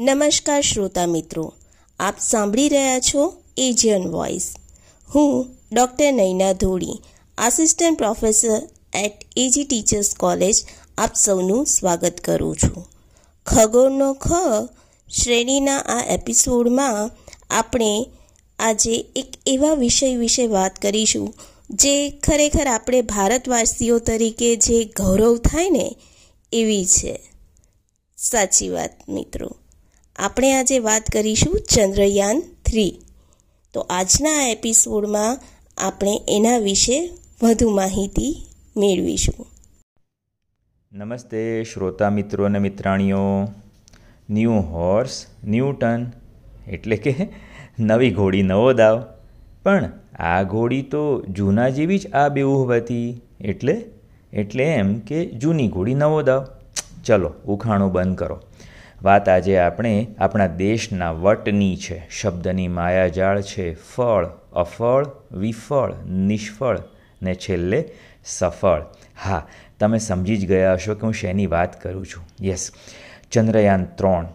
નમસ્કાર શ્રોતા મિત્રો, આપ સાંભળી રહ્યા છો એજિયન વોઇસ. હું doctor Naina Dholi, assistant professor at AG teachers college આપ સૌનું સ્વાગત કરું છું. ખગોળનો ખ શ્રેણીના આ એપિસોડમાં આપણે આજે એક એવા વિષય વિશે વાત કરીશું, જે ખરેખર આપણે ભારતવાસીઓ તરીકે જે ગૌરવ થાય ને, એવી છે. સાચી વાત, મિત્રો. આપણે આજે વાત કરીશું ચંદ્રયાન થ્રી. તો આજના એપિસોડમાં આપણે એના વિશે વધુ માહિતી મેળવીશું. નમસ્તે શ્રોતા મિત્રો અને મિત્રાણીઓ. ન્યૂ હોર્સ ન્યૂ ટન એટલે કે નવી ઘોડી, નવો દાવ. પણ આ ઘોડી તો જૂના જેવી જ આ બેવું હતી. એટલે એટલે એમ કે જૂની ઘોડી, નવો દાવ. ચલો, ઉખાણું બંધ કરો. વાત આજે આપણે આપણા દેશના વટની છે. શબ્દની માયાજાળ છે ફળ, અફળ, વિફળ, નિષ્ફળ ને છેલ્લે સફળ. હા, તમે સમજી જ ગયા હશો કે હું શેની વાત કરું છું. યસ, ચંદ્રયાન ત્રણ.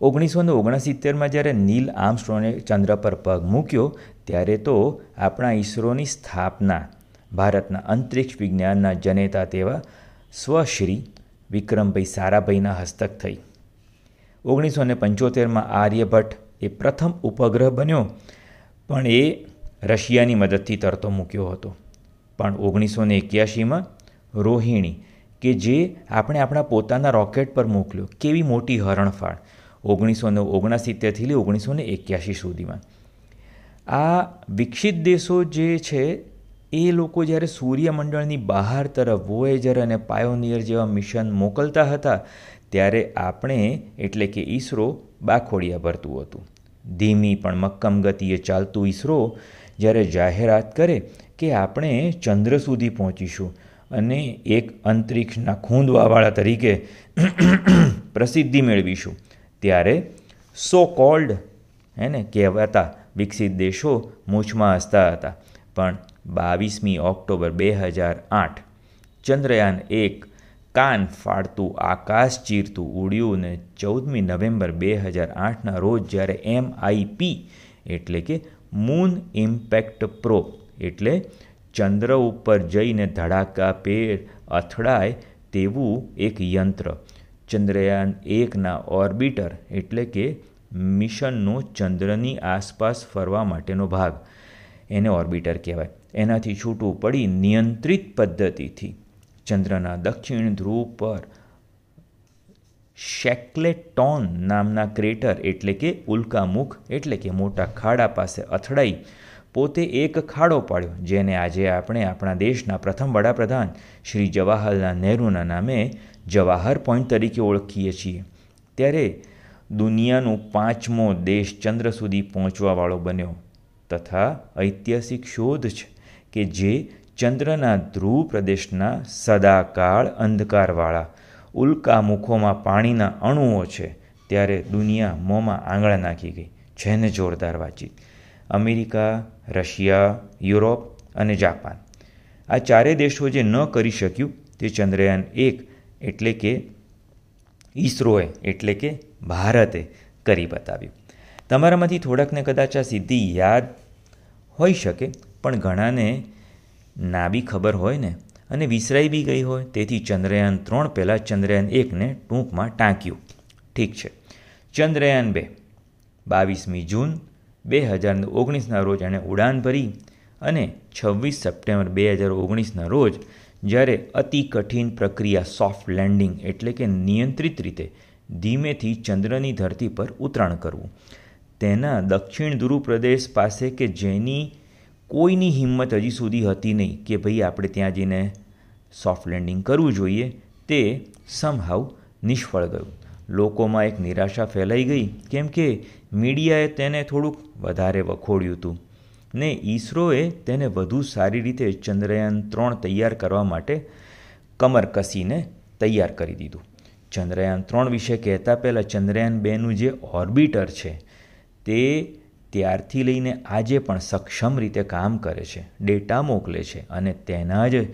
ઓગણીસો ને ઓગણસિત્તેરમાં જ્યારે નીલ આર્મસ્ટ્રોને ચંદ્ર પર પગ મૂક્યો, ત્યારે તો આપણા ઈસરોની સ્થાપના ભારતના અંતરિક્ષ વિજ્ઞાનના જનેતા તેવા સ્વશ્રી વિક્રમભાઈ સારાભાઈના હસ્તક થઈ. ઓગણીસો ને પંચોતેરમાં આર્યભટ્ટ એ પ્રથમ ઉપગ્રહ બન્યો, પણ એ રશિયાની મદદથી તરતો મૂક્યો હતો. પણ ઓગણીસો ને એક્યાસીમાં રોહિણી, કે જે આપણે આપણા પોતાના રોકેટ પર મોકલ્યો, કેવી મોટી હરણફાળ ઓગણીસો ને ઓગણસિત્તેરથી લઈ ઓગણીસો ને એક્યાસી સુધીમાં. આ વિકસિત દેશો જે છે, એ લોકો જ્યારે સૂર્યમંડળની બહાર તરફ વોયેજર અને પાયોનિયર જેવા મિશન મોકલતા હતા ત્યારે આપણે, એટલે કે ઈસરો, બાખોડિયા ભરતું હતું. ધીમી પણ મક્કમ ગતિએ ચાલતું ઈસરો જ્યારે જાહેરાત કરે કે આપણે ચંદ્ર સુધી પહોંચીશું અને એક અંતરિક્ષના ખૂંદવાવાળા તરીકે પ્રસિદ્ધિ મેળવીશું. ત્યારે સો કોલ્ડ હે ને, કહેવાતા વિકસિત દેશો મૂછમાં હસતા હતા. પણ બાવીસમી ઓક્ટોબર બે હજાર આઠ ચંદ્રયાન એક કાન ફાડતું, આકાશ ચીરતું, ઉડ્યું ને ચૌદમી નવેમ્બર બે હજાર આઠના રોજ જ્યારે એમઆઈપી એટલે કે મૂન ઇમ્પેક્ટ પ્રો એટલે ચંદ્ર ઉપર જઈને ધડાકા પેર અથડાય તેવું એક યંત્ર. ચંદ્રયાન એકના ઓર્બિટર એટલે કે મિશનનો ચંદ્રની આસપાસ ફરવા માટેનો ભાગ. એને ઓર્બિટર કહેવાય. એનાથી છૂટું પડી નિયંત્રિત પદ્ધતિથી. ચંદ્રના દક્ષિણ ધ્રુવ પર શેકલેટોન નામના ક્રેટર એટલે કે ઉલ્કામુખ એટલે કે મોટા ખાડા પાસે અથડાઈ પોતે એક ખાડો પાડ્યો, જેને આજે આપણે આપણા દેશના પ્રથમ વડાપ્રધાન શ્રી જવાહરલાલ નહેરુના નામે જવાહર પોઈન્ટ તરીકે ઓળખીએ છીએ. ત્યારે દુનિયાનો પાંચમો દેશ ચંદ્ર સુધી પહોંચવાવાળો બન્યો. તથા ઐતિહાસિક શોધ છે કે જે ચંદ્રના ધ્રુવ પ્રદેશના સદાકાળ અંધકારવાળા. ઉલ્કા મુખોમાં પાણીના અણુઓ છે. ત્યારે દુનિયા મોંમાં આંગળા નાખી ગઈ. જેને જોરદાર વાતચીત. અમેરિકા, રશિયા, યુરોપ અને જાપાન. આ ચારે દેશો જે ન કરી શક્યું તે ચંદ્રયાન એક એટલે કે ઈસરોએ એટલે કે ભારતે કરી બતાવ્યું. તમારામાંથી થોડાકને કદાચ આ સિદ્ધિ યાદ હોઈ શકે, પણ ઘણાને ના બી ખબર હોય ને, અને વિસરાઈ બી ગઈ હોય, તેથી ચંદ્રયાન ત્રણ પહેલાં ચંદ્રયાન એકને ટૂંકમાં ટાંક્યું. ઠીક છે. ચંદ્રયાન બે. બાવીસમી જૂન બે હજાર ઓગણીસના રોજ એણે ઉડાન ભરી અને છવ્વીસ સપ્ટેમ્બર બે હજાર ઓગણીસના રોજ જ્યારે અતિ કઠિન પ્રક્રિયા સોફ્ટ લેન્ડિંગ એટલે કે નિયંત્રિત રીતે ધીમેથી ચંદ્રની ધરતી પર ઉતરાણ કરવું. તેના દક્ષિણ ધ્રુવ પ્રદેશ પાસે કે જેની કોઈની હિંમત હજી સુધી હતી નહીં કે ભાઈ આપણે ત્યાં જઈને સોફ્ટ લેન્ડિંગ કરવું જોઈએ, તે સમહાવ નિષ્ફળ ગયું. લોકોમાં એક નિરાશા ફેલાઈ ગઈ, કેમ કે મીડિયાએ તેને થોડુંક વધારે વખોડ્યું હતું. ને ઈસરોએ તેને વધુ સારી રીતે ચંદ્રયાન ત્રણ તૈયાર કરવા માટે કમર કસીને તૈયાર કરી દીધું. ચંદ્રયાન ત્રણ વિશે કહેતા પહેલાં ચંદ્રયાન બેનું જે ઓર્બિટર છે, તે ત્યારથી લઈને આજે પણ સક્ષમ રીતે કામ કરે છે, ડેટા મોકલે છે અને તેના જ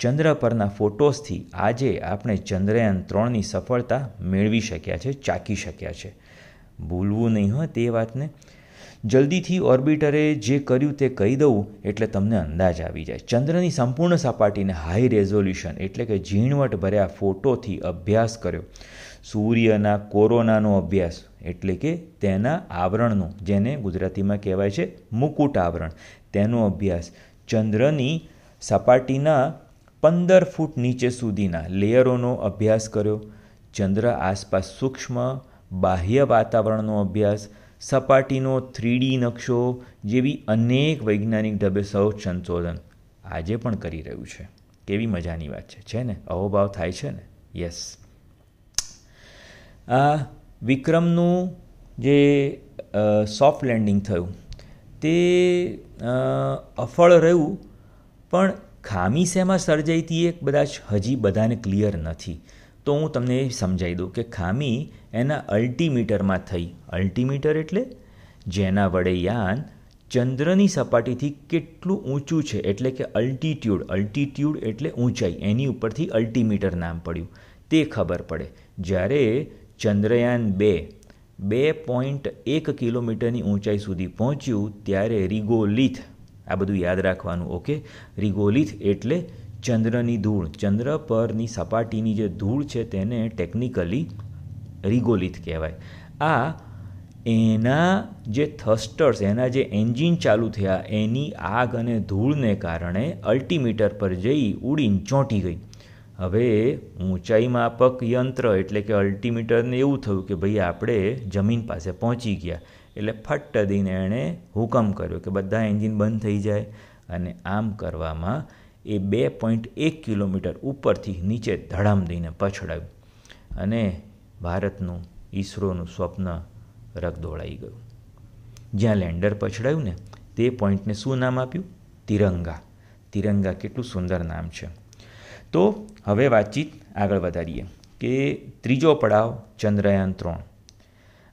ચંદ્ર પરના ફોટોસથી આજે આપણે ચંદ્રયાન ત્રણની સફળતા મેળવી શક્યા છે ચાકી શક્યા છે. ભૂલવું નહીં હોય તે વાતને. જલ્દીથી ઓર્બિટરે જે કર્યું તે કહી દઉં એટલે તમને અંદાજ આવી જાય. ચંદ્રની સંપૂર્ણ સપાટીને હાઈ રેઝોલ્યુશન એટલે કે ઝીણવટ ભર્યા ફોટોથી અભ્યાસ કર્યો. સૂર્યના કોરોનાનો અભ્યાસ એટલે કે તેના આવરણનો, જેને ગુજરાતીમાં કહેવાય છે મુકુટ આવરણ. તેનો અભ્યાસ ચંદ્રની સપાટીના પંદર ફૂટ નીચે સુધીના લેયરોનો અભ્યાસ કર્યો. ચંદ્ર આસપાસ સૂક્ષ્મ, બાહ્ય વાતાવરણનો અભ્યાસ, સપાટીનો થ્રીડી નકશો જેવી અનેક વૈજ્ઞાનિક ઢબે સૌ સંશોધન આજે પણ કરી રહ્યું છે. કેવી મજાની વાત છે છે ને? અહોભાવ થાય છે ને? યસ. આ વિક્રમનું જે સોફ્ટ લેન્ડિંગ થયું, તે અફળ રહ્યું, પણ ખામી શેમાં સર્જાઈ હતી એ કદાચ હજી બધાને ક્લિયર નથી. તો હું તમને સમજાવી દઉં કે ખામી એના અલ્ટીમીટરમાં થઈ. અલ્ટીમીટર એટલે જેના વડે યાન ચંદ્રની સપાટીથી કેટલું ઊંચું છે, એટલે કે અલ્ટિટ્યૂડ અલ્ટિટ્યૂડ એટલે ઊંચાઈ. એની ઉપરથી અલ્ટીમીટર નામ પડ્યું. તે ખબર પડે. જ્યારે ચંદ્રયાન બે બે પોઈન્ટ એક કિલોમીટરની ઊંચાઈ સુધી પહોંચ્યું ત્યારે રિગોલિથ, આ બધું યાદ રાખવાનું, ઓકે? રિગોલિથ એટલે ચંદ્રની ધૂળ, ચંદ્ર પરની સપાટીની જે ધૂળ છે તેને ટેકનિકલી રિગોલિથ કહેવાય. આ એના જે થસ્ટર્સ એના જે એન્જિન ચાલુ થયા, એની આગ અને ધૂળને કારણે અલ્ટિમીટર પર જઈ ઉડીને ચોંટી ગઈ. હવે ઊંચાઈ માપક યંત્ર એટલે કે અલ્ટિમીટરને એવું થયું કે ભાઈ આપણે જમીન પાસે પહોંચી ગયા. એટલે ફટ્ટ દઈને એણે હુકમ કર્યો કે બધા એન્જિન બંધ થઈ જાય અને આમ કરવામાં એ બે પોઈન્ટ એક કિલોમીટર ઉપરથી નીચે ધડામ દઈને પછડાયું અને ભારતનું ઈસરોનું સ્વપ્ન રગદોળાઈ ગયું. જ્યાં લેન્ડર પછડાયું ને તે પોઈન્ટને શું નામ આપ્યું? તિરંગા. તિરંગા કેટલું સુંદર નામ છે. તો હવે વાતચીત આગળ વધારીએ કે ત્રીજો પડાવ ચંદ્રયાન ત્રણ.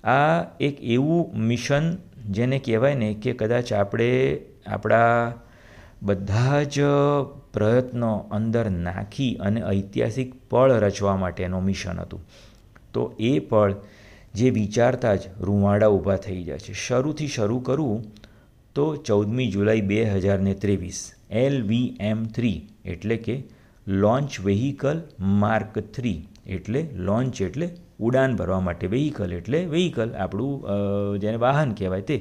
આ એક એવું મિશન જેને કહેવાય ને કે કદાચ આપણે આપણા બધા જ પ્રયત્નો અંદર નાખી અને ઐતિહાસિક પળ રચવા માટેનું મિશન હતું. તો એ પળ જે વિચારતા જ રૂવાડા ઊભા થઈ જાય છે. શરૂથી શરૂ કરવું તો ચૌદમી જુલાઈ બે હજારને ત્રેવીસ, એલ વી એમ થ્રી એટલે કે લોન્ચ વેહિકલ માર્ક થ્રી એટલે લોન્ચ એટલે ઉડાન ભરવા માટે. વેહિકલ એટલે વેહિકલ આપણું જેને વાહન કહેવાય તે.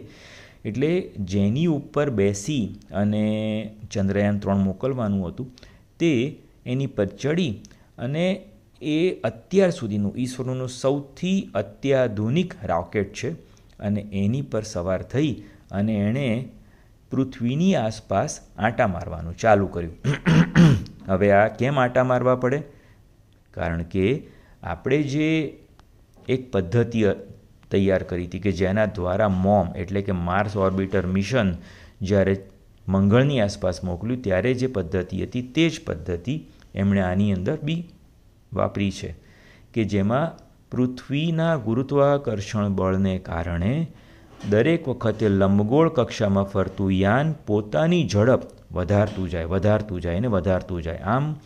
એટલે જેની ઉપર બેસી અને ચંદ્રયાન ત્રણ મોકલવાનું હતું, તે એની પર ચડી અને એ અત્યાર સુધીનું, ઈસરોનું સૌથી અત્યાધુનિક રોકેટ છે અને એની પર સવાર થઈ અને એણે પૃથ્વીની આસપાસ આંટા મારવાનું ચાલુ કર્યું. હવે આ કેમ આંટા મારવા પડે? કારણ કે આપણે જે એક પદ્ધતિ તૈયાર કરી હતી કે જેના દ્વારા મોમ, એટલે કે માર્સ ઓર્બિટર મિશન જ્યારે મંગળની આસપાસ મોકલ્યું, ત્યારે જે પદ્ધતિ હતી તે જ પદ્ધતિ એમણે આની અંદર બી વાપરી છે કે જેમાં પૃથ્વીના ગુરુત્વાકર્ષણ બળને કારણે દરેક વખતે લંબગોળ કક્ષામાં ફરતું યાન પોતાની ઝડપ વધારતું જાય વધારતું જાય અને વધારતું જાય. આમ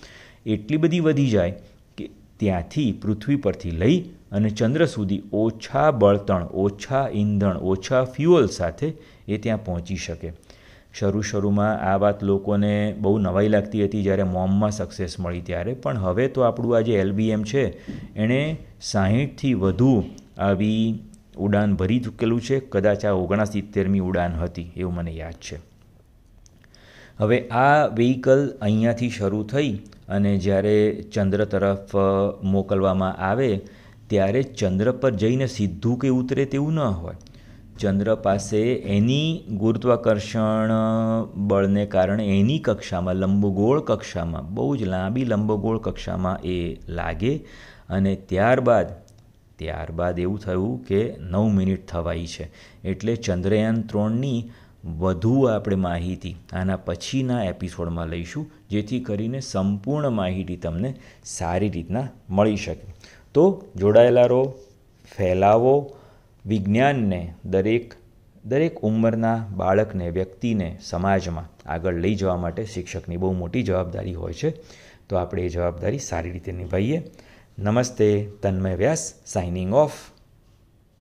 એટલી બધી વધી જાય કે ત્યાંથી પૃથ્વી પરથી લઈ અને ચંદ્ર સુધી ઓછા બળતણ, ઓછા ઈંધણ, ઓછા ફ્યુઅલ સાથે એ ત્યાં પહોંચી શકે. શરૂ શરૂમાં આ વાત લોકોને બહુ નવાઈ લાગતી હતી જ્યારે મોમમાં સક્સેસ મળી ત્યારે. પણ હવે તો આપણું આ જે એલબીએમ છે, એણે સાહીઠથી વધુ આવી ઉડાન ભરી ચૂકેલું છે. કદાચ આ ઓગણસિત્તેરમી ઉડાન હતી, એવું મને યાદ છે. હવે આ વ્હીકલ અહીંયાથી શરૂ થઈ અને જ્યારે ચંદ્ર તરફ મોકલવામાં આવે, ત્યારે ચંદ્ર પર જઈને સીધું કે ઉતરે તેવું ન હોય. ચંદ્ર પાસે એની ગુરુત્વાકર્ષણ બળને કારણે એની કક્ષામાં, લંબગોળ કક્ષામાં, બહુ જ લાંબી લંબગોળ કક્ષામાં એ લાગે અને ત્યારબાદ ત્યારબાદ એવું થયું કે નવ મિનિટ થવાઈ છે. એટલે ચંદ્રયાન ત્રણની વધુ આપણે માહિતી આના પછીના એપિસોડમાં લઈશું, જેથી કરીને સંપૂર્ણ માહિતી તમને સારી રીતના મળી શકે. તો જોડાયેલા રહો, ફેલાવો, વિજ્ઞાનને દરેક દરેક ઉંમરના બાળકને, વ્યક્તિને, સમાજમાં આગળ લઈ જવા માટે શિક્ષકની બહુ મોટી જવાબદારી હોય છે. તો આપણે એ જવાબદારી સારી રીતે નિભાઈએ નમસ્તે, તન્મય વ્યાસ, સાઇનિંગ ઓફ.